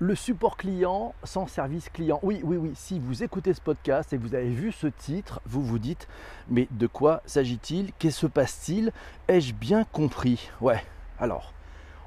Le support client sans service client. Oui, oui, oui, si vous écoutez ce podcast et vous avez vu ce titre, vous vous dites, mais de quoi s'agit-il? Qu'est-ce se passe-t-il? Ai-je bien compris? Ouais, alors,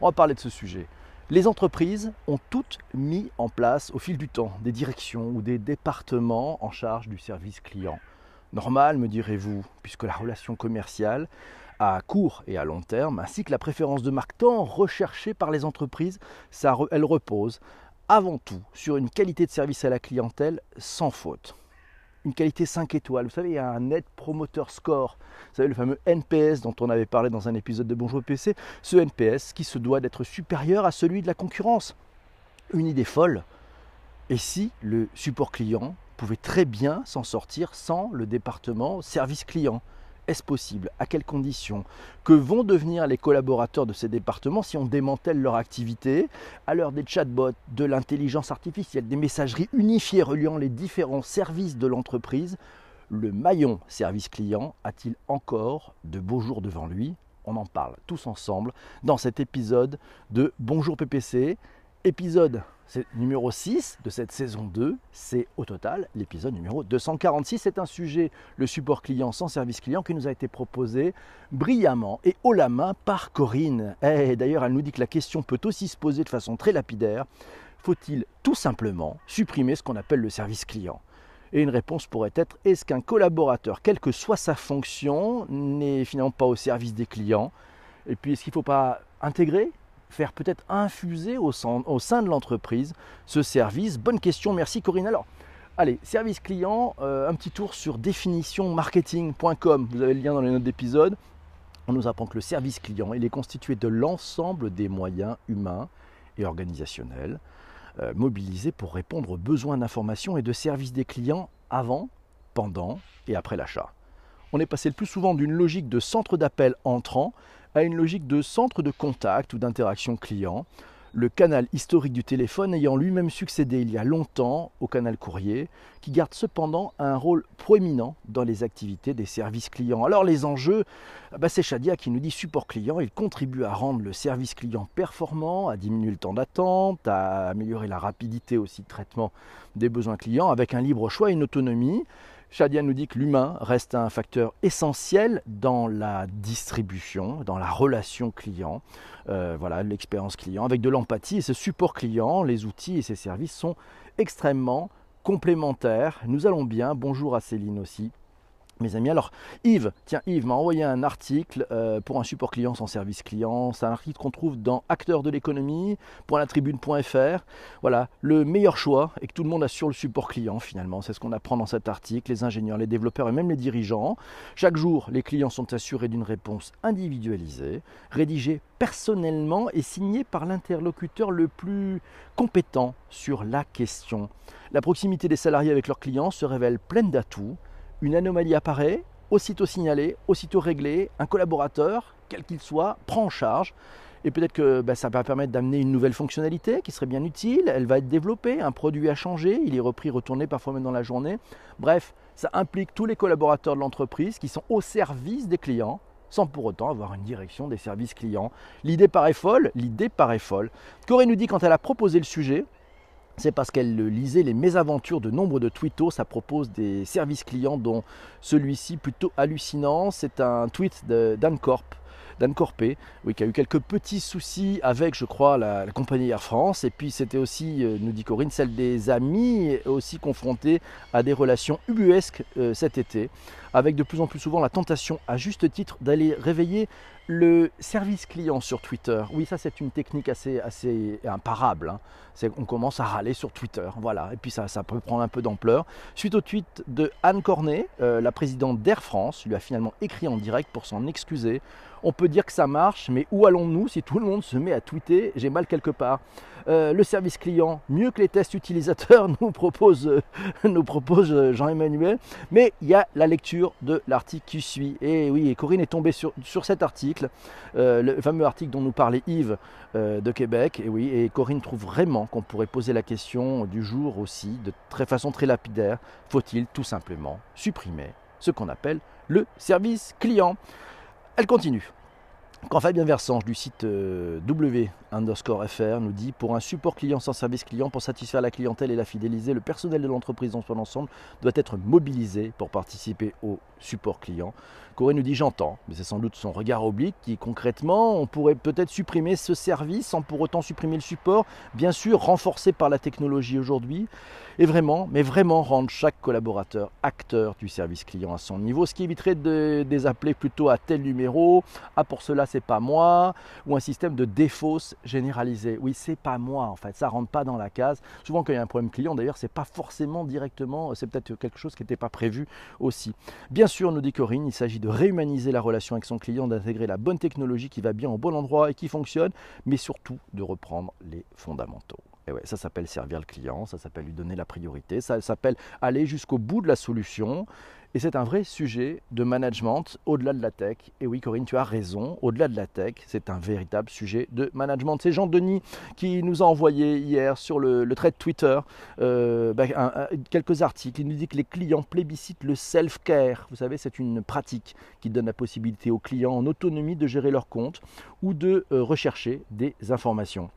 on va parler de ce sujet. Les entreprises ont toutes mis en place au fil du temps des directions ou des départements en charge du service client. Normal, me direz-vous, puisque la relation commerciale à court et à long terme, ainsi que la préférence de marque recherchée par les entreprises, elle repose avant tout sur une qualité de service à la clientèle sans faute. Une qualité 5 étoiles. Vous savez, il y a un Net Promoter Score. Vous savez, le fameux NPS dont on avait parlé dans un épisode de Bonjour PC. Ce NPS qui se doit d'être supérieur à celui de la concurrence. Une idée folle. Et si le support client pouvait très bien s'en sortir sans le département service client? Est-ce possible? À quelles conditions? Que vont devenir les collaborateurs de ces départements si on démantèle leur activité? À l'heure des chatbots, de l'intelligence artificielle, des messageries unifiées reliant les différents services de l'entreprise, le maillon service client a-t-il encore de beaux jours devant lui? On en parle tous ensemble dans cet épisode de Bonjour PPC, épisode c'est numéro 6 de cette saison 2. C'est au total l'épisode numéro 246. C'est un sujet, le support client sans service client, qui nous a été proposé brillamment et haut la main par Corinne. Et eh, D'ailleurs, elle nous dit que la question peut aussi se poser de façon très lapidaire. Faut-il tout simplement supprimer ce qu'on appelle le service client? Et une réponse pourrait être est-ce qu'un collaborateur, quelle que soit sa fonction, n'est finalement pas au service des clients? Et puis est-ce qu'il ne faut pas intégrer faire peut-être infuser au sein, de l'entreprise ce service Bonne question, merci Corinne. Alors, allez, service client, euh, un petit tour sur définitionmarketing.com. Vous avez le lien dans les notes d'épisode. On nous apprend que le service client, il est constitué de l'ensemble des moyens humains et organisationnels euh, mobilisés pour répondre aux besoins d'information et de service des clients avant, pendant et après l'achat. On est passé le plus souvent d'une logique de centre d'appel entrant à une logique de centre de contact ou d'interaction client, le canal historique du téléphone ayant lui-même succédé il y a longtemps au canal courrier, qui garde cependant un rôle proéminent dans les activités des services clients. Alors les enjeux, bah c'est Shadia qui nous dit support client, il contribue à rendre le service client performant, à diminuer le temps d'attente, à améliorer la rapidité aussi de traitement des besoins clients avec un libre choix et une autonomie. Shadia nous dit que l'humain reste un facteur essentiel dans la distribution, dans la relation client, euh, voilà, l'expérience client, avec de l'empathie et ce support client, les outils et ses services sont extrêmement complémentaires. Nous allons bien. Bonjour à Céline aussi mes amis. Alors Yves, tiens Yves m'a envoyé un article euh, pour un support client sans service client. C'est un article qu'on trouve dans acteurs de l'économie, tribune.fr. Voilà, le meilleur choix et que tout le monde a sur le support client finalement. C'est ce qu'on apprend dans cet article, les ingénieurs, les développeurs et même les dirigeants. Chaque jour, les clients sont assurés d'une réponse individualisée, rédigée personnellement et signée par l'interlocuteur le plus compétent sur la question. La proximité des salariés avec leurs clients se révèle pleine d'atouts une anomalie apparaît, aussitôt signalée, aussitôt réglée, un collaborateur, quel qu'il soit, prend en charge. Et peut-être que bah, ça va permettre d'amener une nouvelle fonctionnalité qui serait bien utile, elle va être développée, un produit a changé, il est repris, retourné parfois même dans la journée. Bref, ça implique tous les collaborateurs de l'entreprise qui sont au service des clients sans pour autant avoir une direction des services clients. L'idée paraît folle, l'idée paraît folle. Corée nous dit quand elle a proposé le sujet, c'est parce qu'elle lisait les mésaventures de nombre de tweetos. Ça propose des services clients dont celui-ci plutôt hallucinant. C'est un tweet d'Anne Corp. Dan Corpé, qui a eu quelques petits soucis avec, je crois, la, compagnie Air France. Et puis c'était aussi, euh, nous dit Corinne, celle des amis, aussi confrontés à des relations ubuesques euh, cet été, avec de plus en plus souvent la tentation, à juste titre, d'aller réveiller le service client sur Twitter, oui, ça c'est une technique assez, assez imparable. Hein. On commence à râler sur Twitter, voilà, et puis ça, ça peut prendre un peu d'ampleur. Suite au tweet de Anne Cornet, euh, la présidente d'Air France lui a finalement écrit en direct pour s'en excuser. On peut dire que ça marche, mais où allons-nous si tout le monde se met à tweeter? J'ai mal quelque part. Euh, le service client, mieux que les tests utilisateurs, nous propose, euh, nous propose Jean-Emmanuel. Mais il y a la lecture de l'article qui suit. Et oui, et Corinne est tombée sur, cet article, le fameux article dont nous parlait Yves de Québec. Et oui, et Corinne trouve vraiment qu'on pourrait poser la question du jour aussi, de très façon très lapidaire. Faut-il tout simplement supprimer ce qu'on appelle le service client? Elle continue. Quand Fabien Versange du site underscore FR nous dit pour un support client sans service client, pour satisfaire la clientèle et la fidéliser, le personnel de l'entreprise dans son ensemble doit être mobilisé pour participer au support client. Corée nous dit j'entends, mais c'est sans doute son regard oblique qui concrètement, on pourrait peut-être supprimer ce service sans pour autant supprimer le support, bien sûr renforcé par la technologie aujourd'hui, et vraiment, mais vraiment rendre chaque collaborateur acteur du service client à son niveau, ce qui éviterait de les appeler plutôt à tel numéro, ah pour cela c'est pas moi, ou un système de défausse généralisé. Oui, c'est pas moi en fait, ça rentre pas dans la case. Souvent quand il y a un problème client, d'ailleurs, c'est pas forcément directement, c'est peut-être quelque chose qui n'était pas prévu aussi. Bien sûr, nous dit Corinne, il s'agit de réhumaniser la relation avec son client, d'intégrer la bonne technologie qui va bien au bon endroit et qui fonctionne, mais surtout de reprendre les fondamentaux. Et ouais, ça s'appelle servir le client, ça s'appelle lui donner la priorité, ça s'appelle aller jusqu'au bout de la solution. Et c'est un vrai sujet de management au-delà de la tech. Et oui, Corinne, tu as raison, au-delà de la tech, c'est un véritable sujet de management. C'est Jean-Denis qui nous a envoyé hier sur le, le trait de Twitter euh, bah, quelques articles. Il nous dit que les clients plébiscitent le self-care. Vous savez, c'est une pratique qui donne la possibilité aux clients en autonomie de gérer leur compte ou de euh, rechercher des informations.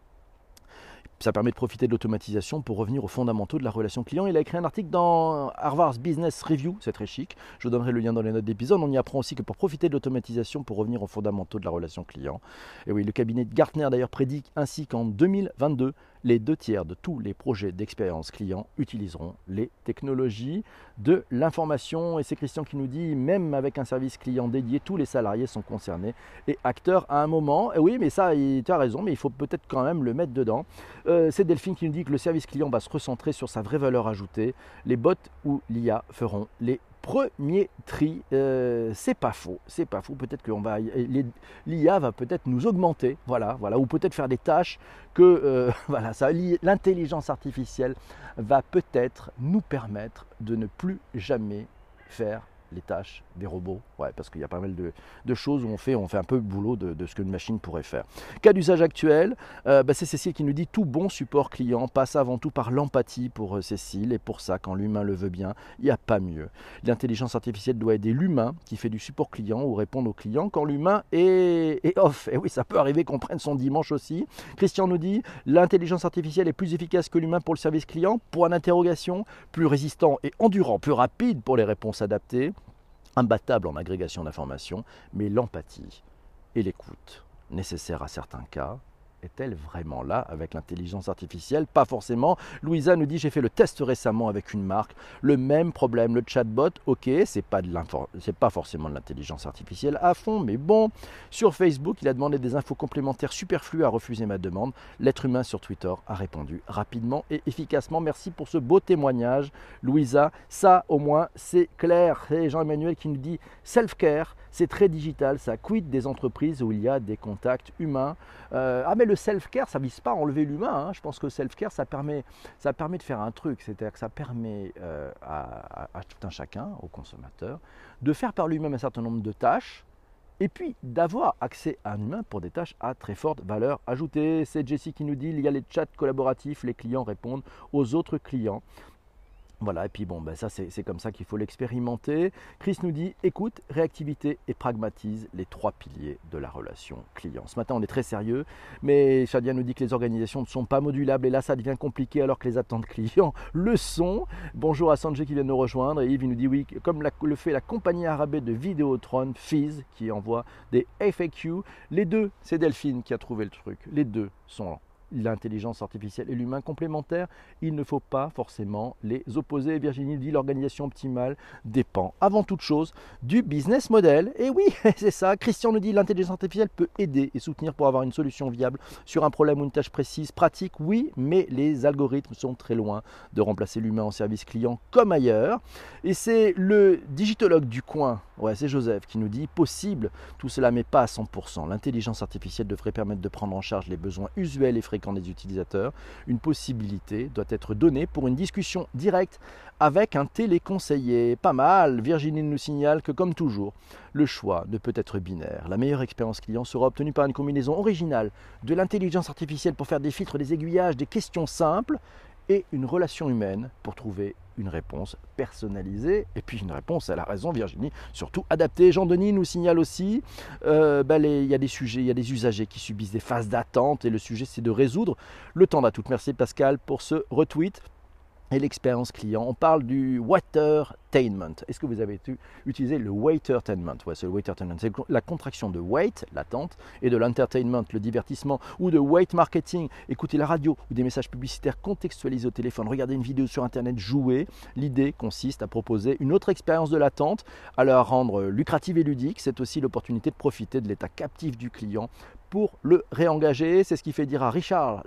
Ça permet de profiter de l'automatisation pour revenir aux fondamentaux de la relation client. Il a écrit un article dans Harvard's Business Review, c'est très chic. Je vous donnerai le lien dans les notes d'épisode. On y apprend aussi que pour profiter de l'automatisation pour revenir aux fondamentaux de la relation client. Et oui, le cabinet de Gartner d'ailleurs prédit ainsi qu'en 2022, les deux tiers de tous les projets d'expérience client utiliseront les technologies de l'information. Et c'est Christian qui nous dit, même avec un service client dédié, tous les salariés sont concernés et acteurs à un moment. Oui, mais ça, tu as raison, mais il faut peut-être quand même le mettre dedans. Euh, c'est Delphine qui nous dit que le service client va se recentrer sur sa vraie valeur ajoutée. Les bots ou l'IA feront les premier tri. Euh, c'est pas faux, c'est pas faux. Peut-être que va, l'IA va peut-être nous augmenter, voilà, voilà, ou peut-être faire des tâches que, euh, voilà, ça, l'intelligence artificielle va peut-être nous permettre de ne plus jamais faire les tâches des robots. Ouais, parce qu'il y a pas mal de, choses où on fait, on fait un peu le boulot de, ce qu'une machine pourrait faire. Cas d'usage actuel, euh, bah, c'est Cécile qui nous dit tout bon support client passe avant tout par l'empathie pour euh, Cécile. Et pour ça, quand l'humain le veut bien, il n'y a pas mieux. L'intelligence artificielle doit aider l'humain qui fait du support client ou répondre aux clients quand l'humain est, off. Et oui, ça peut arriver qu'on prenne son dimanche aussi. Christian nous dit l'intelligence artificielle est plus efficace que l'humain pour le service client? Point d'interrogation, plus résistant et endurant, plus rapide pour les réponses adaptées imbattable en agrégation d'informations, mais l'empathie et l'écoute nécessaires à certains cas est-elle vraiment là avec l'intelligence artificielle? Pas forcément. Louisa nous dit j'ai fait le test récemment avec une marque. Le même problème, le chatbot, ok, c'est pas pas forcément de l'intelligence artificielle à fond, mais bon. Sur Facebook, il a demandé des infos complémentaires superflues à refuser ma demande. L'être humain sur Twitter a répondu rapidement et efficacement. Merci pour ce beau témoignage, Louisa. Ça, au moins, c'est clair. C'est Jean-Emmanuel qui nous dit self-care c'est très digital, ça quitte des entreprises où il y a des contacts humains. Euh, ah self-care, ça ne vise pas à enlever l'humain. Hein. Je pense que self-care, ça permet, ça permet de faire un truc, c'est-à-dire que ça permet euh, à, tout un chacun, au consommateur, de faire par lui-même un certain nombre de tâches et puis d'avoir accès à un humain pour des tâches à très forte valeur ajoutée. C'est Jessie qui nous dit il y a les chats collaboratifs, les clients répondent aux autres clients. Voilà, et puis bon, ben ça c'est comme ça qu'il faut l'expérimenter. Chris nous dit écoute, réactivité et pragmatise, les trois piliers de la relation client. Ce matin on est très sérieux, mais Shadia nous dit que les organisations ne sont pas modulables et là ça devient compliqué alors que les attentes clients le sont. Bonjour à Sanjay qui vient de nous rejoindre et Yves nous dit oui, comme le fait la compagnie arabe de Vidéotron, Fizz, qui envoie des FAQ. Les deux, c'est Delphine qui a trouvé le truc. Les deux sont l'intelligence artificielle et l'humain complémentaire, il ne faut pas forcément les opposer. Virginie dit l'organisation optimale dépend avant toute chose du business model. Et oui, c'est ça. Christian nous dit l'intelligence artificielle peut aider et soutenir pour avoir une solution viable sur un problème ou une tâche précise, pratique, oui, mais les algorithmes sont très loin de remplacer l'humain en service client comme ailleurs. Et c'est le digitologue du coin, ouais, c'est Joseph, qui nous dit possible, tout cela mais pas à 100%. L'intelligence artificielle devrait permettre de prendre en charge les besoins usuels et fréquents des utilisateurs, une possibilité doit être donnée pour une discussion directe avec un téléconseiller. Pas mal, Virginie nous signale que comme toujours, le choix ne peut être binaire. La meilleure expérience client sera obtenue par une combinaison originale de l'intelligence artificielle pour faire des filtres, des aiguillages, des questions simples et une relation humaine pour trouver une réponse personnalisée et puis une réponse, à la raison Virginie, surtout adaptée. Jean-Denis nous signale aussi, euh, bah, il y a des sujets, il y a des usagers qui subissent des phases d'attente et le sujet c'est de résoudre le temps d'attente. Merci Pascal pour ce retweet et l'expérience client. On parle du waitertainment. Est-ce que vous avez utilisé le waitertainment Ouais, c'est le waitertainment. C'est la contraction de wait, l'attente, et de l'entertainment, le divertissement, ou de wait marketing. Écoutez la radio ou des messages publicitaires contextualisés au téléphone, regardez une vidéo sur Internet, jouer. L'idée consiste à proposer une autre expérience de l'attente, à la rendre lucrative et ludique. C'est aussi l'opportunité de profiter de l'état captif du client pour le réengager. C'est ce qui fait dire à Richard,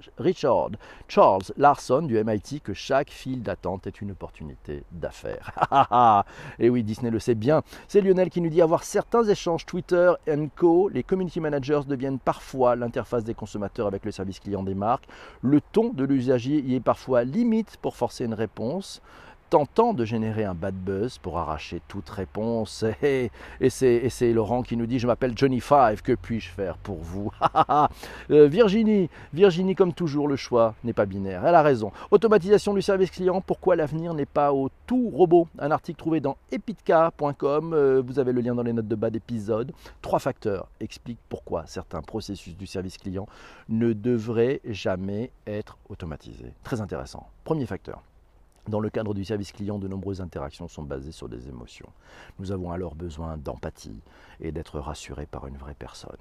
Charles Larson du MIT que chaque file d'attente est une opportunité d'affaires. et oui, Disney le sait bien. C'est Lionel qui nous dit avoir certains échanges Twitter Co. Les community managers deviennent parfois l'interface des consommateurs avec le service client des marques. Le ton de l'usager y est parfois limite pour forcer une réponse tentant de générer un bad buzz pour arracher toute réponse. Et, c'est Laurent qui nous dit Je m'appelle Johnny Five, que puis-je faire pour vous? Euh, Virginie, Virginie, comme toujours, le choix n'est pas binaire. Elle a raison. Automatisation du service client, pourquoi l'avenir n'est pas au tout robot? Un article trouvé dans epitka.com. Euh, vous avez le lien dans les notes de bas d'épisode. Trois facteurs expliquent pourquoi certains processus du service client ne devraient jamais être automatisés. Très intéressant. Premier facteur. Dans le cadre du service client, de nombreuses interactions sont basées sur des émotions. Nous avons alors besoin d'empathie et d'être rassurés par une vraie personne.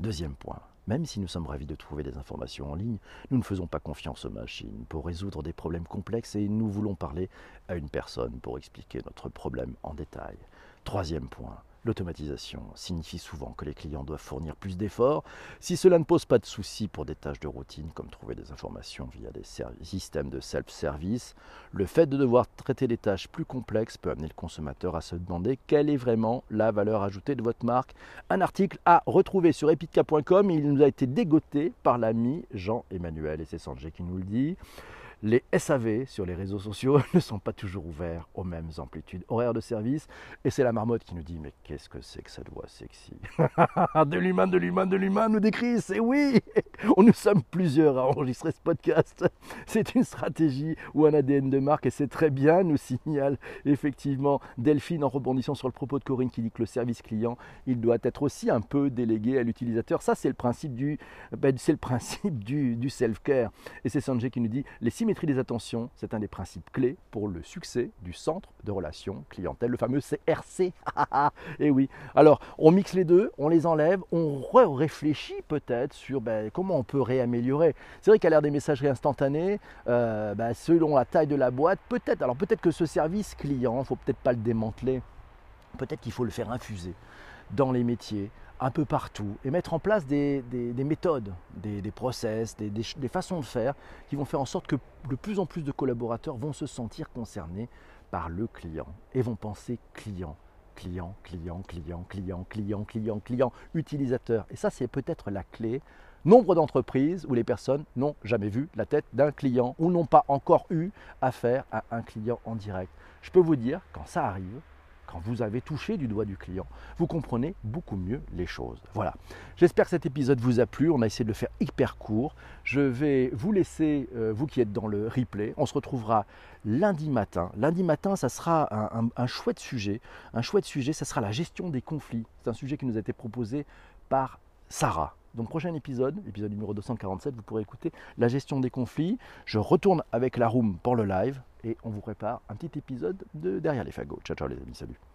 Deuxième point, même si nous sommes ravis de trouver des informations en ligne, nous ne faisons pas confiance aux machines pour résoudre des problèmes complexes et nous voulons parler à une personne pour expliquer notre problème en détail. Troisième point, L'automatisation signifie souvent que les clients doivent fournir plus d'efforts. Si cela ne pose pas de soucis pour des tâches de routine comme trouver des informations via des systèmes de self-service, le fait de devoir traiter des tâches plus complexes peut amener le consommateur à se demander quelle est vraiment la valeur ajoutée de votre marque. Un article à retrouver sur epitka.com, il nous a été dégoté par l'ami Jean-Emmanuel et c'est Sanjay qui nous le dit. Les SAV sur les réseaux sociaux ne sont pas toujours ouverts aux mêmes amplitudes horaires de service. Et c'est la marmotte qui nous dit Mais qu'est-ce que c'est que cette voix sexy? De l'humain, de l'humain, de l'humain, nous décrit C'est oui Nous sommes plusieurs à enregistrer ce podcast. C'est une stratégie ou un ADN de marque et c'est très bien, nous signale effectivement Delphine en rebondissant sur le propos de Corinne qui dit que le service client, il doit être aussi un peu délégué à l'utilisateur. Ça, c'est le principe du, ben, du, du self-care. Et c'est Sanjay qui nous dit Les symétrie des attentions, c'est un des principes clés pour le succès du centre de relations clientèle, le fameux CRC. Et eh oui, alors on mixe les deux, on les enlève, on réfléchit peut-être sur ben, comment on peut réaméliorer. C'est vrai qu'à l'ère des messageries instantanées, euh, ben, selon la taille de la boîte, peut-être, alors peut-être que ce service client, il ne faut peut-être pas le démanteler, peut-être qu'il faut le faire infuser dans les métiers, un peu partout et mettre en place des, méthodes, des, process, des, façons de faire qui vont faire en sorte que de plus en plus de collaborateurs vont se sentir concernés par le client et vont penser client, client, client, client, client, client, client, client, utilisateur. Et ça, c'est peut-être la clé. Nombre d'entreprises où les personnes n'ont jamais vu la tête d'un client ou n'ont pas encore eu affaire à un client en direct. Je peux vous dire, quand ça arrive, quand vous avez touché du doigt du client, vous comprenez beaucoup mieux les choses. Voilà. J'espère que cet épisode vous a plu. On a essayé de le faire hyper court. Je vais vous laisser, euh, vous qui êtes dans le replay. On se retrouvera lundi matin. Lundi matin, ça sera un, chouette sujet. Un chouette sujet, ça sera la gestion des conflits. C'est un sujet qui nous a été proposé par Sarah. Donc prochain épisode, épisode numéro 247, vous pourrez écouter la gestion des conflits. Je retourne avec la room pour le live et on vous prépare un petit épisode de Derrière les fagots. Ciao ciao les amis, salut